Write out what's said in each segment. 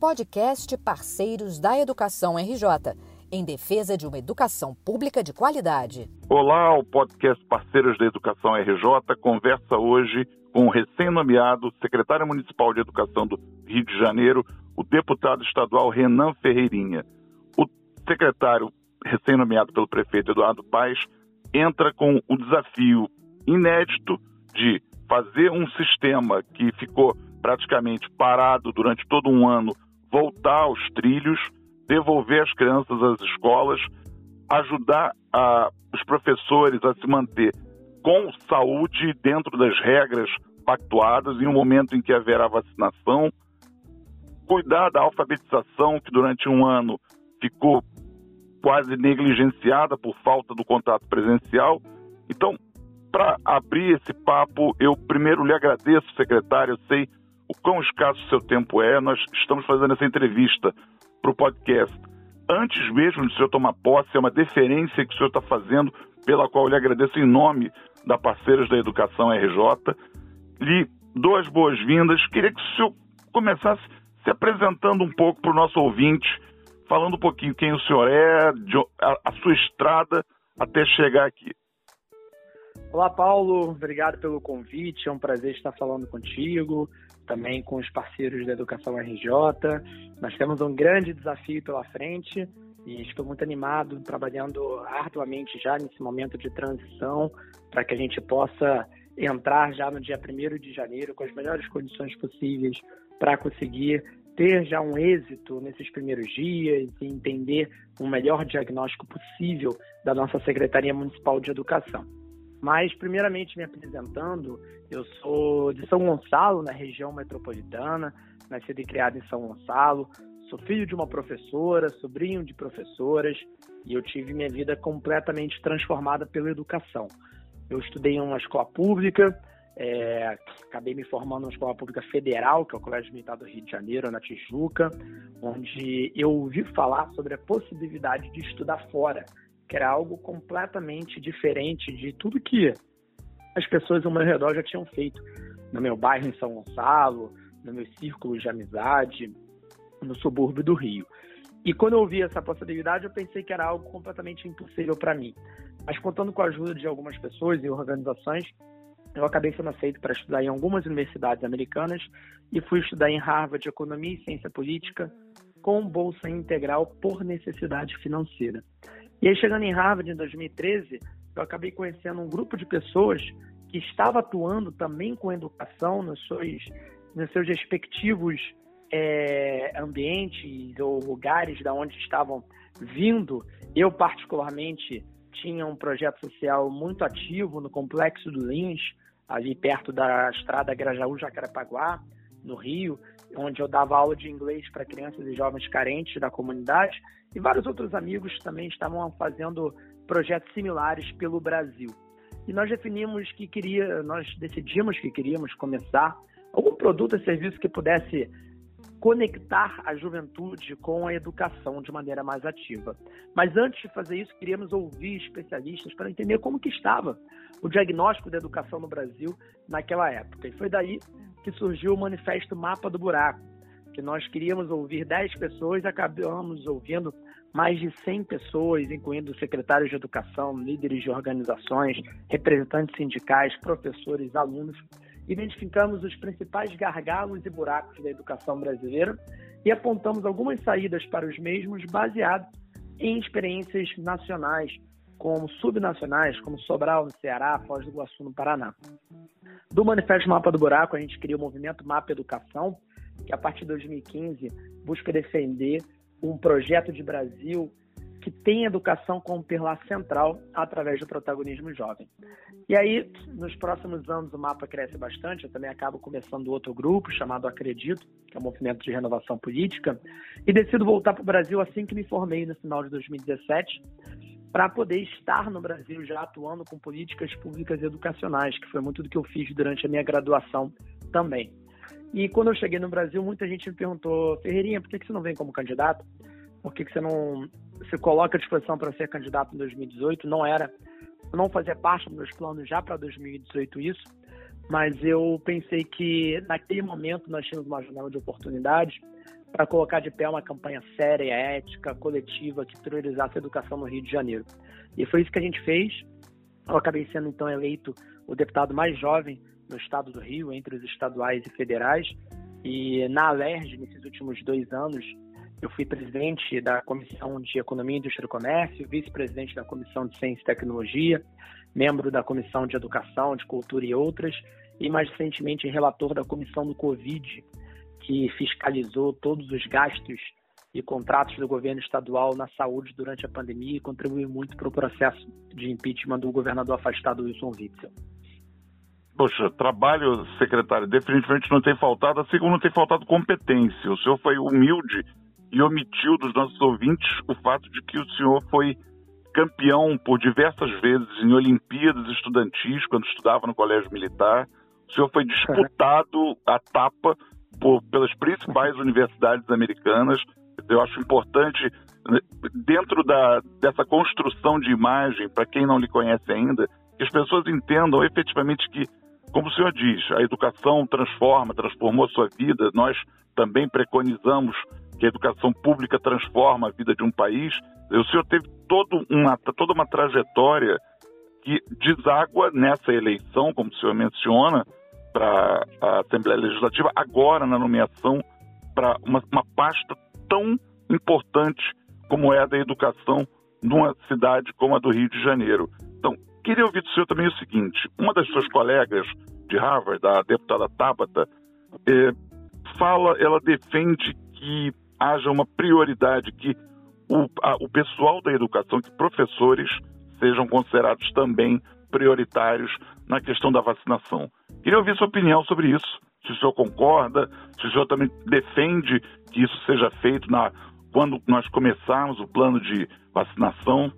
Podcast Parceiros da Educação RJ, em defesa de uma educação pública de qualidade. Olá, o podcast Parceiros da Educação RJ conversa hoje com o recém-nomeado secretário municipal de Educação do Rio de Janeiro, o deputado estadual Renan Ferreirinha. O secretário recém-nomeado pelo prefeito Eduardo Paes entra com o desafio inédito de fazer um sistema que ficou praticamente parado durante todo um ano voltar aos trilhos, devolver as crianças às escolas, ajudar a, os professores a se manter com saúde dentro das regras pactuadas em um momento em que haverá vacinação, cuidar da alfabetização que durante um ano ficou quase negligenciada por falta do contato presencial. Então, para abrir esse papo, eu primeiro lhe agradeço, secretário. Eu sei o quão escasso o seu tempo é. Nós estamos fazendo essa entrevista para o podcast. Antes mesmo de o senhor tomar posse, é uma deferência que o senhor está fazendo, pela qual eu lhe agradeço em nome da Parceiros da Educação RJ. Lhe dou as boas-vindas. Queria que o senhor começasse se apresentando um pouco para o nosso ouvinte, falando um pouquinho quem o senhor é, a sua estrada até chegar aqui. Olá, Paulo. Obrigado pelo convite. É um prazer estar falando contigo, também com os parceiros da Educação RJ. Nós temos um grande desafio pela frente e estou muito animado, trabalhando arduamente já nesse momento de transição para que a gente possa entrar já no dia 1 de janeiro com as melhores condições possíveis para conseguir ter já um êxito nesses primeiros dias e entender um melhor diagnóstico possível da nossa Secretaria Municipal de Educação. Mas, primeiramente, me apresentando, eu sou de São Gonçalo, na região metropolitana, nascido e criado em São Gonçalo. Sou filho de uma professora, sobrinho de professoras, e eu tive minha vida completamente transformada pela educação. Eu estudei em uma escola pública, é, acabei me formando numa escola pública federal, que é o Colégio Militar do Rio de Janeiro, na Tijuca, onde eu ouvi falar sobre a possibilidade de estudar fora que era algo completamente diferente de tudo que as pessoas ao meu redor já tinham feito. No meu bairro em São Gonçalo, no meu círculo de amizade, no subúrbio do Rio. E quando eu ouvi essa possibilidade, eu pensei que era algo completamente impossível para mim. Mas contando com a ajuda de algumas pessoas e organizações, eu acabei sendo aceito para estudar em algumas universidades americanas e fui estudar em Harvard Economia e Ciência Política com bolsa integral por necessidade financeira. E aí, chegando em Harvard em 2013, eu acabei conhecendo um grupo de pessoas que estava atuando também com educação nos seus, nos seus respectivos é, ambientes ou lugares da onde estavam vindo. Eu, particularmente, tinha um projeto social muito ativo no Complexo do Lins, ali perto da estrada Grajaú-Jacarepaguá, no Rio, onde eu dava aula de inglês para crianças e jovens carentes da comunidade, e vários outros amigos também estavam fazendo projetos similares pelo Brasil. E nós definimos que queria, nós decidimos que queríamos começar algum produto ou serviço que pudesse conectar a juventude com a educação de maneira mais ativa. Mas antes de fazer isso, queríamos ouvir especialistas para entender como que estava o diagnóstico da educação no Brasil naquela época. E foi daí que surgiu o manifesto Mapa do Buraco, que nós queríamos ouvir 10 pessoas acabamos ouvindo mais de 100 pessoas, incluindo secretários de educação, líderes de organizações, representantes sindicais, professores, alunos. Identificamos os principais gargalos e buracos da educação brasileira e apontamos algumas saídas para os mesmos baseados em experiências nacionais, como subnacionais, como Sobral no Ceará, Foz do Iguaçu no Paraná. Do Manifesto Mapa do Buraco, a gente cria o movimento Mapa Educação, que a partir de 2015 busca defender um projeto de Brasil que tem educação como pilar central através do protagonismo jovem. E aí, nos próximos anos, o mapa cresce bastante. Eu também acabo começando outro grupo chamado Acredito, que é um movimento de renovação política, e decido voltar para o Brasil assim que me formei no final de 2017, para poder estar no Brasil já atuando com políticas públicas educacionais, que foi muito do que eu fiz durante a minha graduação também. E quando eu cheguei no Brasil, muita gente me perguntou, Ferreirinha, por que você não vem como candidato? Por que você não se coloca à disposição para ser candidato em 2018? Não era, não fazia parte dos meus planos já para 2018 isso, mas eu pensei que naquele momento nós tínhamos uma janela de oportunidade para colocar de pé uma campanha séria, ética, coletiva, que priorizasse a educação no Rio de Janeiro. E foi isso que a gente fez. Eu acabei sendo, então, eleito o deputado mais jovem no estado do Rio, entre os estaduais e federais. E na Alerj, nesses últimos dois anos, eu fui presidente da Comissão de Economia, Indústria e Comércio, vice-presidente da Comissão de Ciência e Tecnologia, membro da Comissão de Educação, de Cultura e outras, e mais recentemente relator da Comissão do Covid, que fiscalizou todos os gastos e contratos do governo estadual na saúde durante a pandemia e contribuiu muito para o processo de impeachment do governador afastado Wilson Witzel. Poxa, trabalho, secretário, definitivamente não tem faltado, assim como não tem faltado competência. O senhor foi humilde e omitiu dos nossos ouvintes o fato de que o senhor foi campeão por diversas vezes em Olimpíadas estudantis, quando estudava no Colégio Militar. O senhor foi disputado a tapa por, pelas principais universidades americanas. Eu acho importante, né, dentro da, dessa construção de imagem, para quem não lhe conhece ainda, que as pessoas entendam efetivamente que como o senhor diz, a educação transforma, transformou a sua vida. Nós também preconizamos que a educação pública transforma a vida de um país. O senhor teve todo uma, toda uma trajetória que deságua nessa eleição, como o senhor menciona, para a Assembleia Legislativa, agora na nomeação para uma, uma pasta tão importante como é a da educação numa cidade como a do Rio de Janeiro. Então, queria ouvir do senhor também o seguinte: uma das suas colegas de Harvard, a deputada Tabata, é, fala, ela defende que haja uma prioridade, que o, a, o pessoal da educação, que professores sejam considerados também prioritários na questão da vacinação. Queria ouvir sua opinião sobre isso. Se o senhor concorda, se o senhor também defende que isso seja feito na, quando nós começarmos o plano de vacinação.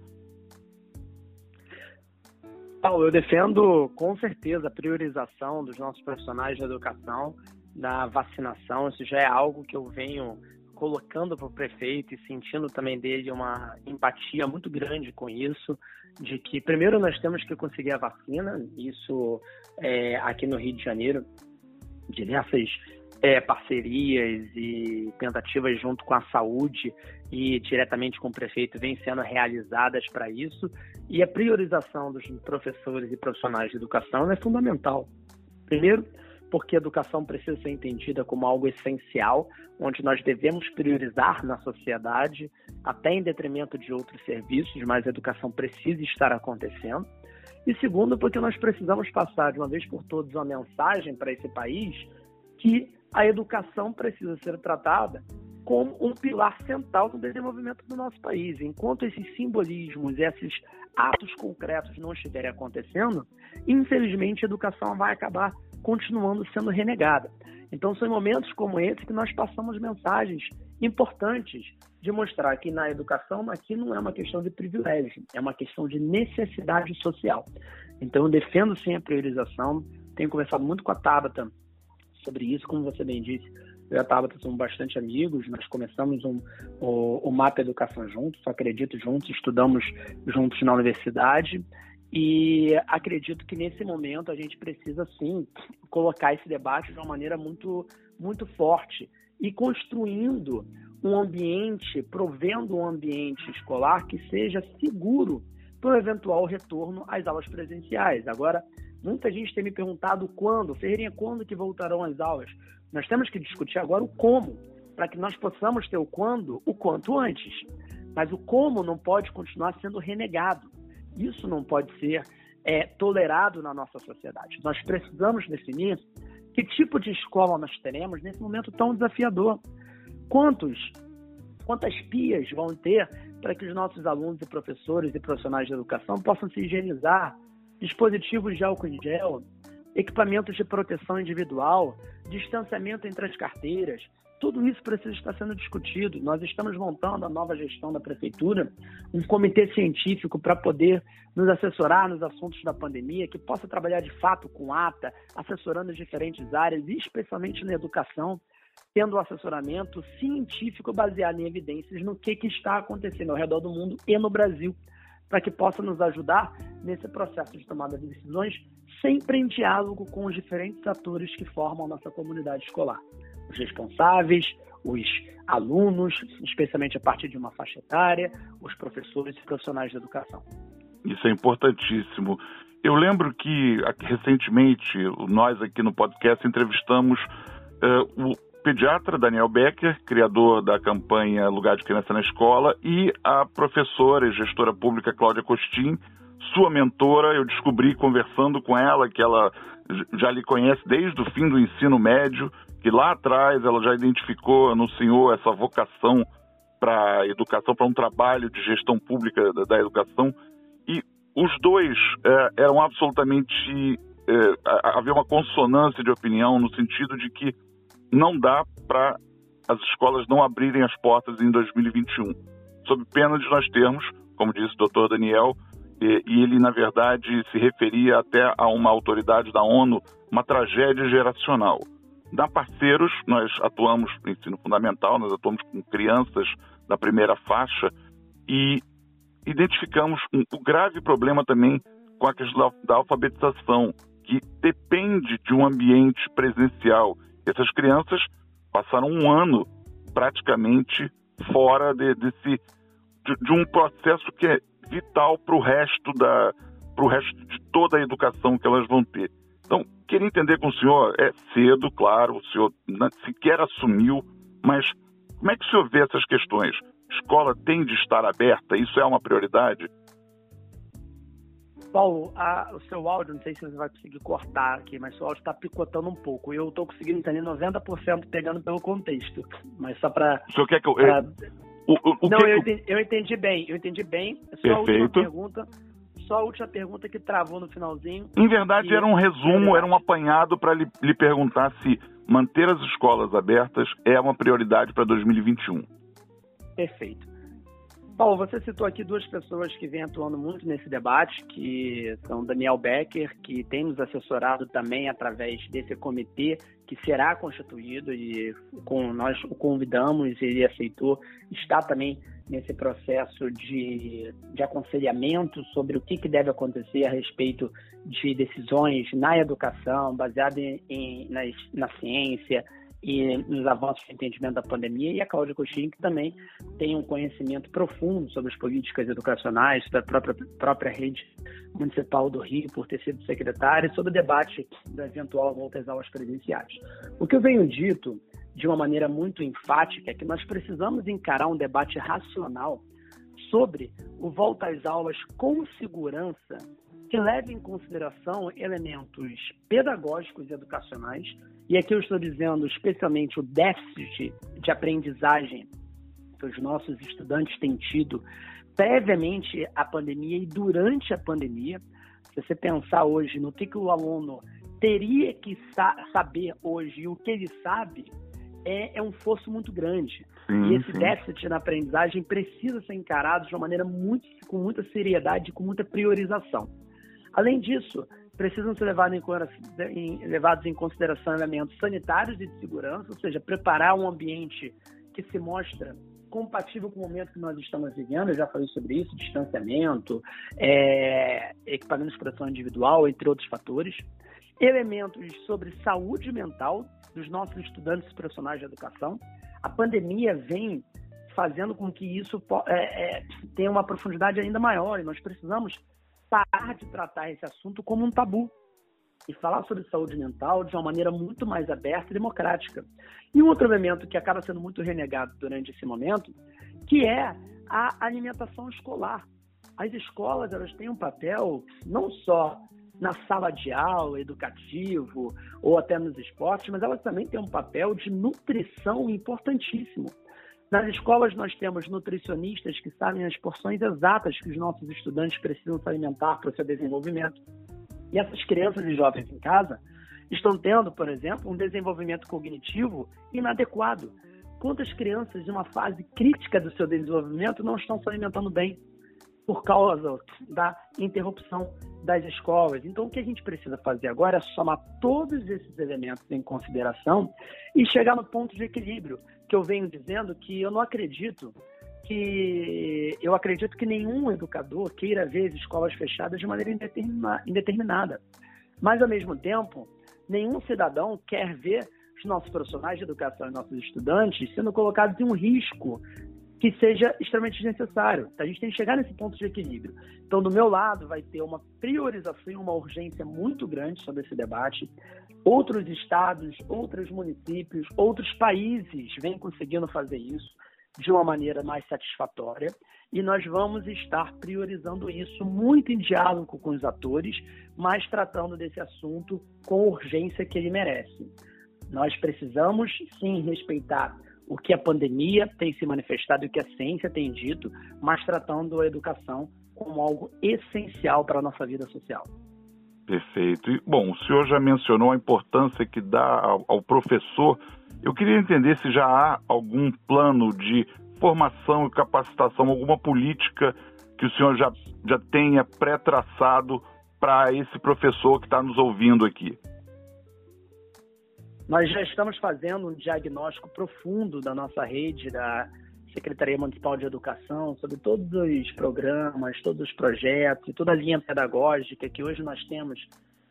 Paulo, eu defendo com certeza a priorização dos nossos profissionais de educação, da vacinação. Isso já é algo que eu venho colocando para o prefeito e sentindo também dele uma empatia muito grande com isso, de que primeiro nós temos que conseguir a vacina, isso é, aqui no Rio de Janeiro, diversas é, parcerias e tentativas junto com a saúde e diretamente com o prefeito vêm sendo realizadas para isso. E a priorização dos professores e profissionais de educação é fundamental. Primeiro, porque a educação precisa ser entendida como algo essencial, onde nós devemos priorizar na sociedade, até em detrimento de outros serviços, mas a educação precisa estar acontecendo. E segundo, porque nós precisamos passar de uma vez por todas uma mensagem para esse país que a educação precisa ser tratada como um pilar central no desenvolvimento do nosso país. Enquanto esses simbolismos, esses atos concretos não estiverem acontecendo, infelizmente a educação vai acabar continuando sendo renegada. Então são momentos como esse que nós passamos mensagens importantes de mostrar que na educação aqui não é uma questão de privilégio, é uma questão de necessidade social. Então eu defendo sim a priorização, tenho conversado muito com a Tabata sobre isso, como você bem disse, eu e a Tabata somos bastante amigos, nós começamos um, o, o MAP Educação juntos, acredito juntos, estudamos juntos na universidade e acredito que nesse momento a gente precisa sim colocar esse debate de uma maneira muito, muito forte e construindo um ambiente, provendo um ambiente escolar que seja seguro para o eventual retorno às aulas presenciais. Agora, muita gente tem me perguntado quando, Ferreirinha, quando que voltarão as aulas? Nós temos que discutir agora o como, para que nós possamos ter o quando o quanto antes. Mas o como não pode continuar sendo renegado. Isso não pode ser é, tolerado na nossa sociedade. Nós precisamos definir que tipo de escola nós teremos nesse momento tão desafiador. Quantos, quantas pias vão ter para que os nossos alunos e professores e profissionais de educação possam se higienizar, dispositivos de álcool em gel, equipamentos de proteção individual, distanciamento entre as carteiras, tudo isso precisa estar sendo discutido. Nós estamos montando a nova gestão da prefeitura, um comitê científico para poder nos assessorar nos assuntos da pandemia, que possa trabalhar de fato com ata, assessorando as diferentes áreas, especialmente na educação, tendo um assessoramento científico baseado em evidências no que, que está acontecendo ao redor do mundo e no Brasil, para que possa nos ajudar nesse processo de tomada de decisões, sempre em diálogo com os diferentes atores que formam nossa comunidade escolar. Os responsáveis, os alunos, especialmente a partir de uma faixa etária, os professores e profissionais da educação. Isso é importantíssimo. Eu lembro que recentemente nós aqui no podcast entrevistamos uh, o pediatra Daniel Becker, criador da campanha Lugar de Criança na Escola, e a professora e gestora pública Cláudia Costin, sua mentora. Eu descobri conversando com ela que ela já lhe conhece desde o fim do ensino médio, que lá atrás ela já identificou no senhor essa vocação para educação, para um trabalho de gestão pública da, da educação. E os dois é, eram absolutamente. É, havia uma consonância de opinião no sentido de que não dá para as escolas não abrirem as portas em 2021, sob pena de nós termos, como disse o doutor Daniel, e, ele, na verdade, se referia até a uma autoridade da ONU, uma tragédia geracional. Na Parceiros, nós atuamos no ensino fundamental, nós atuamos com crianças da primeira faixa e identificamos um, o grave problema também com a questão da, da alfabetização, que depende de um ambiente presencial. Essas crianças passaram um ano praticamente fora de, desse, de, de um processo que é vital para o resto da para o resto de toda a educação que elas vão ter. Então, queria entender com o senhor, é cedo, claro, o senhor sequer assumiu, mas como é que o senhor vê essas questões? Escola tem de estar aberta? Isso é uma prioridade? Paulo, a, o seu áudio, não sei se você vai conseguir cortar aqui, mas o áudio está picotando um pouco. Eu estou conseguindo entender 90% pegando pelo contexto. Mas só para. O senhor quer que eu. Pra... O, o, o não, que eu, entendi, eu, entendi, bem, eu entendi bem. Só Perfeito. a última pergunta. Só a última pergunta que travou no finalzinho. Em verdade, era um resumo, era um apanhado para lhe, lhe perguntar se manter as escolas abertas é uma prioridade para 2021. Perfeito. Paulo, você citou aqui duas pessoas que vêm atuando muito nesse debate, que são Daniel Becker, que tem nos assessorado também através desse comitê que será constituído e com, nós o convidamos e ele aceitou, está também nesse processo de, de aconselhamento sobre o que, que deve acontecer a respeito de decisões na educação, baseado em, em na, na ciência, e nos avanços de entendimento da pandemia, e a Cláudia Coxinha, que também tem um conhecimento profundo sobre as políticas educacionais da própria, própria rede municipal do Rio, por ter sido secretária, e sobre o debate da eventual volta às aulas presenciais. O que eu venho dito de uma maneira muito enfática é que nós precisamos encarar um debate racional sobre o volta às aulas com segurança que leve em consideração elementos pedagógicos e educacionais, e aqui eu estou dizendo especialmente o déficit de aprendizagem que os nossos estudantes têm tido previamente à pandemia e durante a pandemia. Se você pensar hoje no que, que o aluno teria que sa saber hoje e o que ele sabe, é, é um fosso muito grande. Sim, e esse sim. déficit na aprendizagem precisa ser encarado de uma maneira muito, com muita seriedade e com muita priorização. Além disso, precisam ser levados em, levados em consideração elementos sanitários e de segurança, ou seja, preparar um ambiente que se mostra compatível com o momento que nós estamos vivendo, eu já falei sobre isso, distanciamento, é, equipamentos de proteção individual, entre outros fatores. Elementos sobre saúde mental dos nossos estudantes e profissionais de educação. A pandemia vem fazendo com que isso é, é, tenha uma profundidade ainda maior e nós precisamos parar de tratar esse assunto como um tabu e falar sobre saúde mental de uma maneira muito mais aberta e democrática. E um outro elemento que acaba sendo muito renegado durante esse momento, que é a alimentação escolar. As escolas elas têm um papel não só na sala de aula, educativo ou até nos esportes, mas elas também têm um papel de nutrição importantíssimo. Nas escolas, nós temos nutricionistas que sabem as porções exatas que os nossos estudantes precisam se alimentar para o seu desenvolvimento. E essas crianças e jovens em casa estão tendo, por exemplo, um desenvolvimento cognitivo inadequado. Quantas crianças, em uma fase crítica do seu desenvolvimento, não estão se alimentando bem por causa da interrupção das escolas? Então, o que a gente precisa fazer agora é somar todos esses elementos em consideração e chegar no ponto de equilíbrio que eu venho dizendo que eu não acredito que eu acredito que nenhum educador queira ver as escolas fechadas de maneira indeterminada. Mas ao mesmo tempo, nenhum cidadão quer ver os nossos profissionais de educação e nossos estudantes sendo colocados em um risco que seja extremamente desnecessário. A gente tem que chegar nesse ponto de equilíbrio. Então, do meu lado, vai ter uma priorização uma urgência muito grande sobre esse debate. Outros estados, outros municípios, outros países vêm conseguindo fazer isso de uma maneira mais satisfatória e nós vamos estar priorizando isso muito em diálogo com os atores, mas tratando desse assunto com a urgência que ele merece. Nós precisamos sim respeitar o que a pandemia tem se manifestado e o que a ciência tem dito, mas tratando a educação como algo essencial para a nossa vida social. Perfeito. E, bom, o senhor já mencionou a importância que dá ao, ao professor. Eu queria entender se já há algum plano de formação e capacitação, alguma política que o senhor já, já tenha pré-traçado para esse professor que está nos ouvindo aqui. Nós já estamos fazendo um diagnóstico profundo da nossa rede, da Secretaria Municipal de Educação, sobre todos os programas, todos os projetos e toda a linha pedagógica que hoje nós temos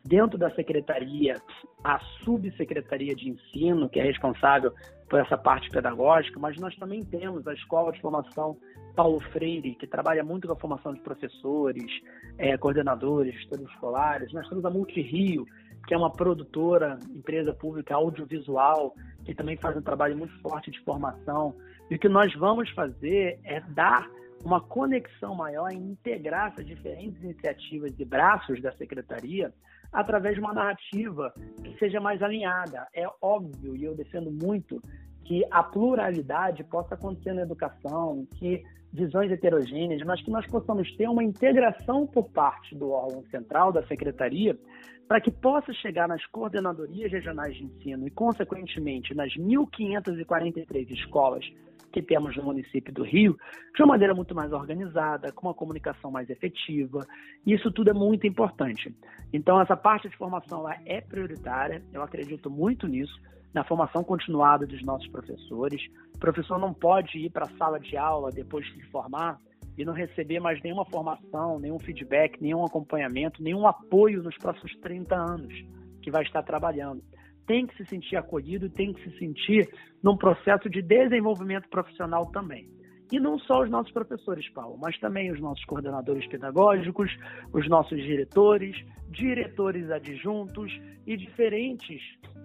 dentro da secretaria, a subsecretaria de ensino, que é responsável por essa parte pedagógica, mas nós também temos a Escola de Formação Paulo Freire, que trabalha muito com a formação de professores, é, coordenadores, gestores escolares. Nós temos a Multirio, que é uma produtora, empresa pública audiovisual, que também faz um trabalho muito forte de formação. E o que nós vamos fazer é dar uma conexão maior e integrar essas diferentes iniciativas e braços da secretaria através de uma narrativa que seja mais alinhada. É óbvio, e eu defendo muito, que a pluralidade possa acontecer na educação, que visões heterogêneas, mas que nós possamos ter uma integração por parte do órgão central, da secretaria, para que possa chegar nas coordenadorias regionais de ensino e, consequentemente, nas 1.543 escolas que temos no município do Rio, de uma maneira muito mais organizada, com uma comunicação mais efetiva. Isso tudo é muito importante. Então, essa parte de formação é prioritária, eu acredito muito nisso na formação continuada dos nossos professores. O professor não pode ir para a sala de aula depois de se formar e não receber mais nenhuma formação, nenhum feedback, nenhum acompanhamento, nenhum apoio nos próximos 30 anos que vai estar trabalhando. Tem que se sentir acolhido, tem que se sentir num processo de desenvolvimento profissional também. E não só os nossos professores, Paulo, mas também os nossos coordenadores pedagógicos, os nossos diretores, diretores adjuntos e diferentes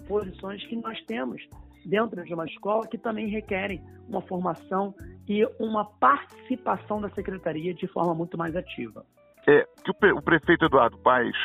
posições que nós temos dentro de uma escola que também requerem uma formação e uma participação da secretaria de forma muito mais ativa. É que o prefeito Eduardo Paes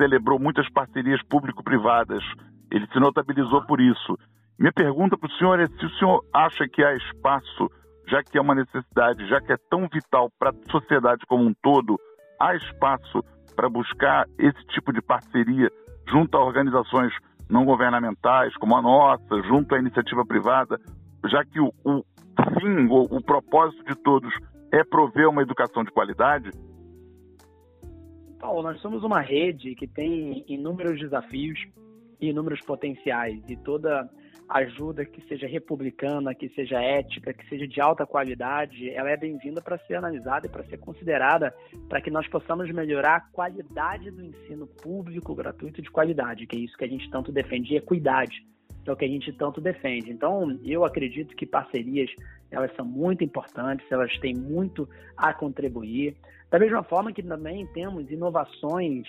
celebrou muitas parcerias público-privadas. Ele se notabilizou por isso. Minha pergunta para o senhor é se o senhor acha que há espaço já que é uma necessidade, já que é tão vital para a sociedade como um todo, há espaço para buscar esse tipo de parceria junto a organizações não governamentais como a nossa, junto à iniciativa privada, já que o, o fim, o, o propósito de todos é prover uma educação de qualidade? Paulo, nós somos uma rede que tem inúmeros desafios inúmeros potenciais e toda ajuda que seja republicana, que seja ética, que seja de alta qualidade, ela é bem-vinda para ser analisada e para ser considerada para que nós possamos melhorar a qualidade do ensino público gratuito de qualidade, que é isso que a gente tanto defende, e equidade, que é o que a gente tanto defende. Então, eu acredito que parcerias, elas são muito importantes, elas têm muito a contribuir. Da mesma forma que também temos inovações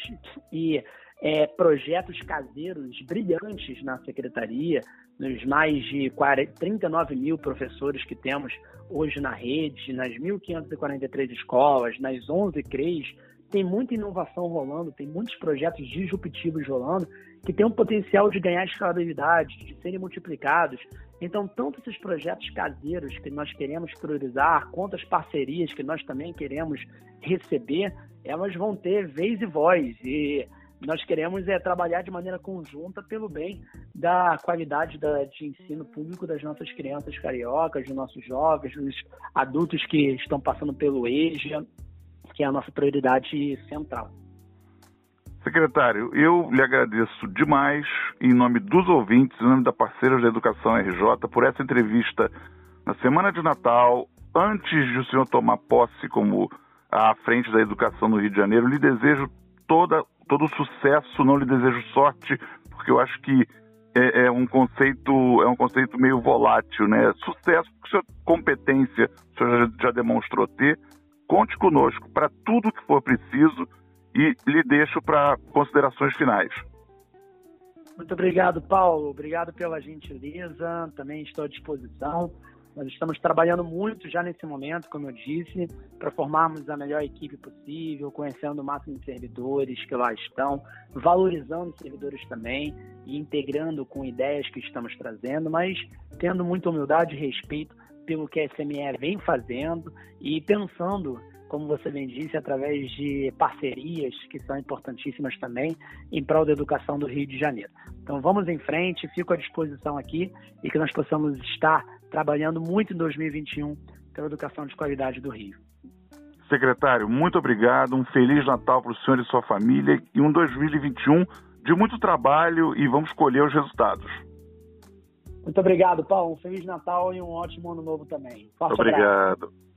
e é, projetos caseiros brilhantes na secretaria, nos mais de 40, 39 mil professores que temos hoje na rede, nas 1.543 escolas, nas 11 CREs, tem muita inovação rolando, tem muitos projetos disruptivos rolando, que tem um potencial de ganhar escalabilidade, de serem multiplicados. Então, tanto esses projetos caseiros que nós queremos priorizar, quanto as parcerias que nós também queremos receber, elas vão ter vez e voz. E nós queremos é trabalhar de maneira conjunta pelo bem da qualidade da, de ensino público das nossas crianças cariocas, dos nossos jovens, dos adultos que estão passando pelo EJA, que é a nossa prioridade central. Secretário, eu lhe agradeço demais, em nome dos ouvintes, em nome da parceira da Educação RJ, por essa entrevista na semana de Natal, antes de o senhor tomar posse como à frente da educação no Rio de Janeiro. Lhe desejo toda todo sucesso, não lhe desejo sorte, porque eu acho que é, é, um conceito é um conceito meio volátil, né? Sucesso, porque sua competência o senhor já, já demonstrou ter. Conte conosco para tudo que for preciso e lhe deixo para considerações finais. Muito obrigado, Paulo. Obrigado pela gentileza. Também estou à disposição. Nós estamos trabalhando muito já nesse momento, como eu disse, para formarmos a melhor equipe possível, conhecendo o máximo de servidores que lá estão, valorizando os servidores também e integrando com ideias que estamos trazendo, mas tendo muita humildade e respeito pelo que a SME vem fazendo e pensando como você bem disse, através de parcerias que são importantíssimas também em prol da educação do Rio de Janeiro. Então vamos em frente, fico à disposição aqui e que nós possamos estar trabalhando muito em 2021 pela educação de qualidade do Rio. Secretário, muito obrigado, um Feliz Natal para o senhor e sua família e um 2021 de muito trabalho e vamos colher os resultados. Muito obrigado, Paulo. Um Feliz Natal e um ótimo ano novo também. Forte obrigado. Abraço.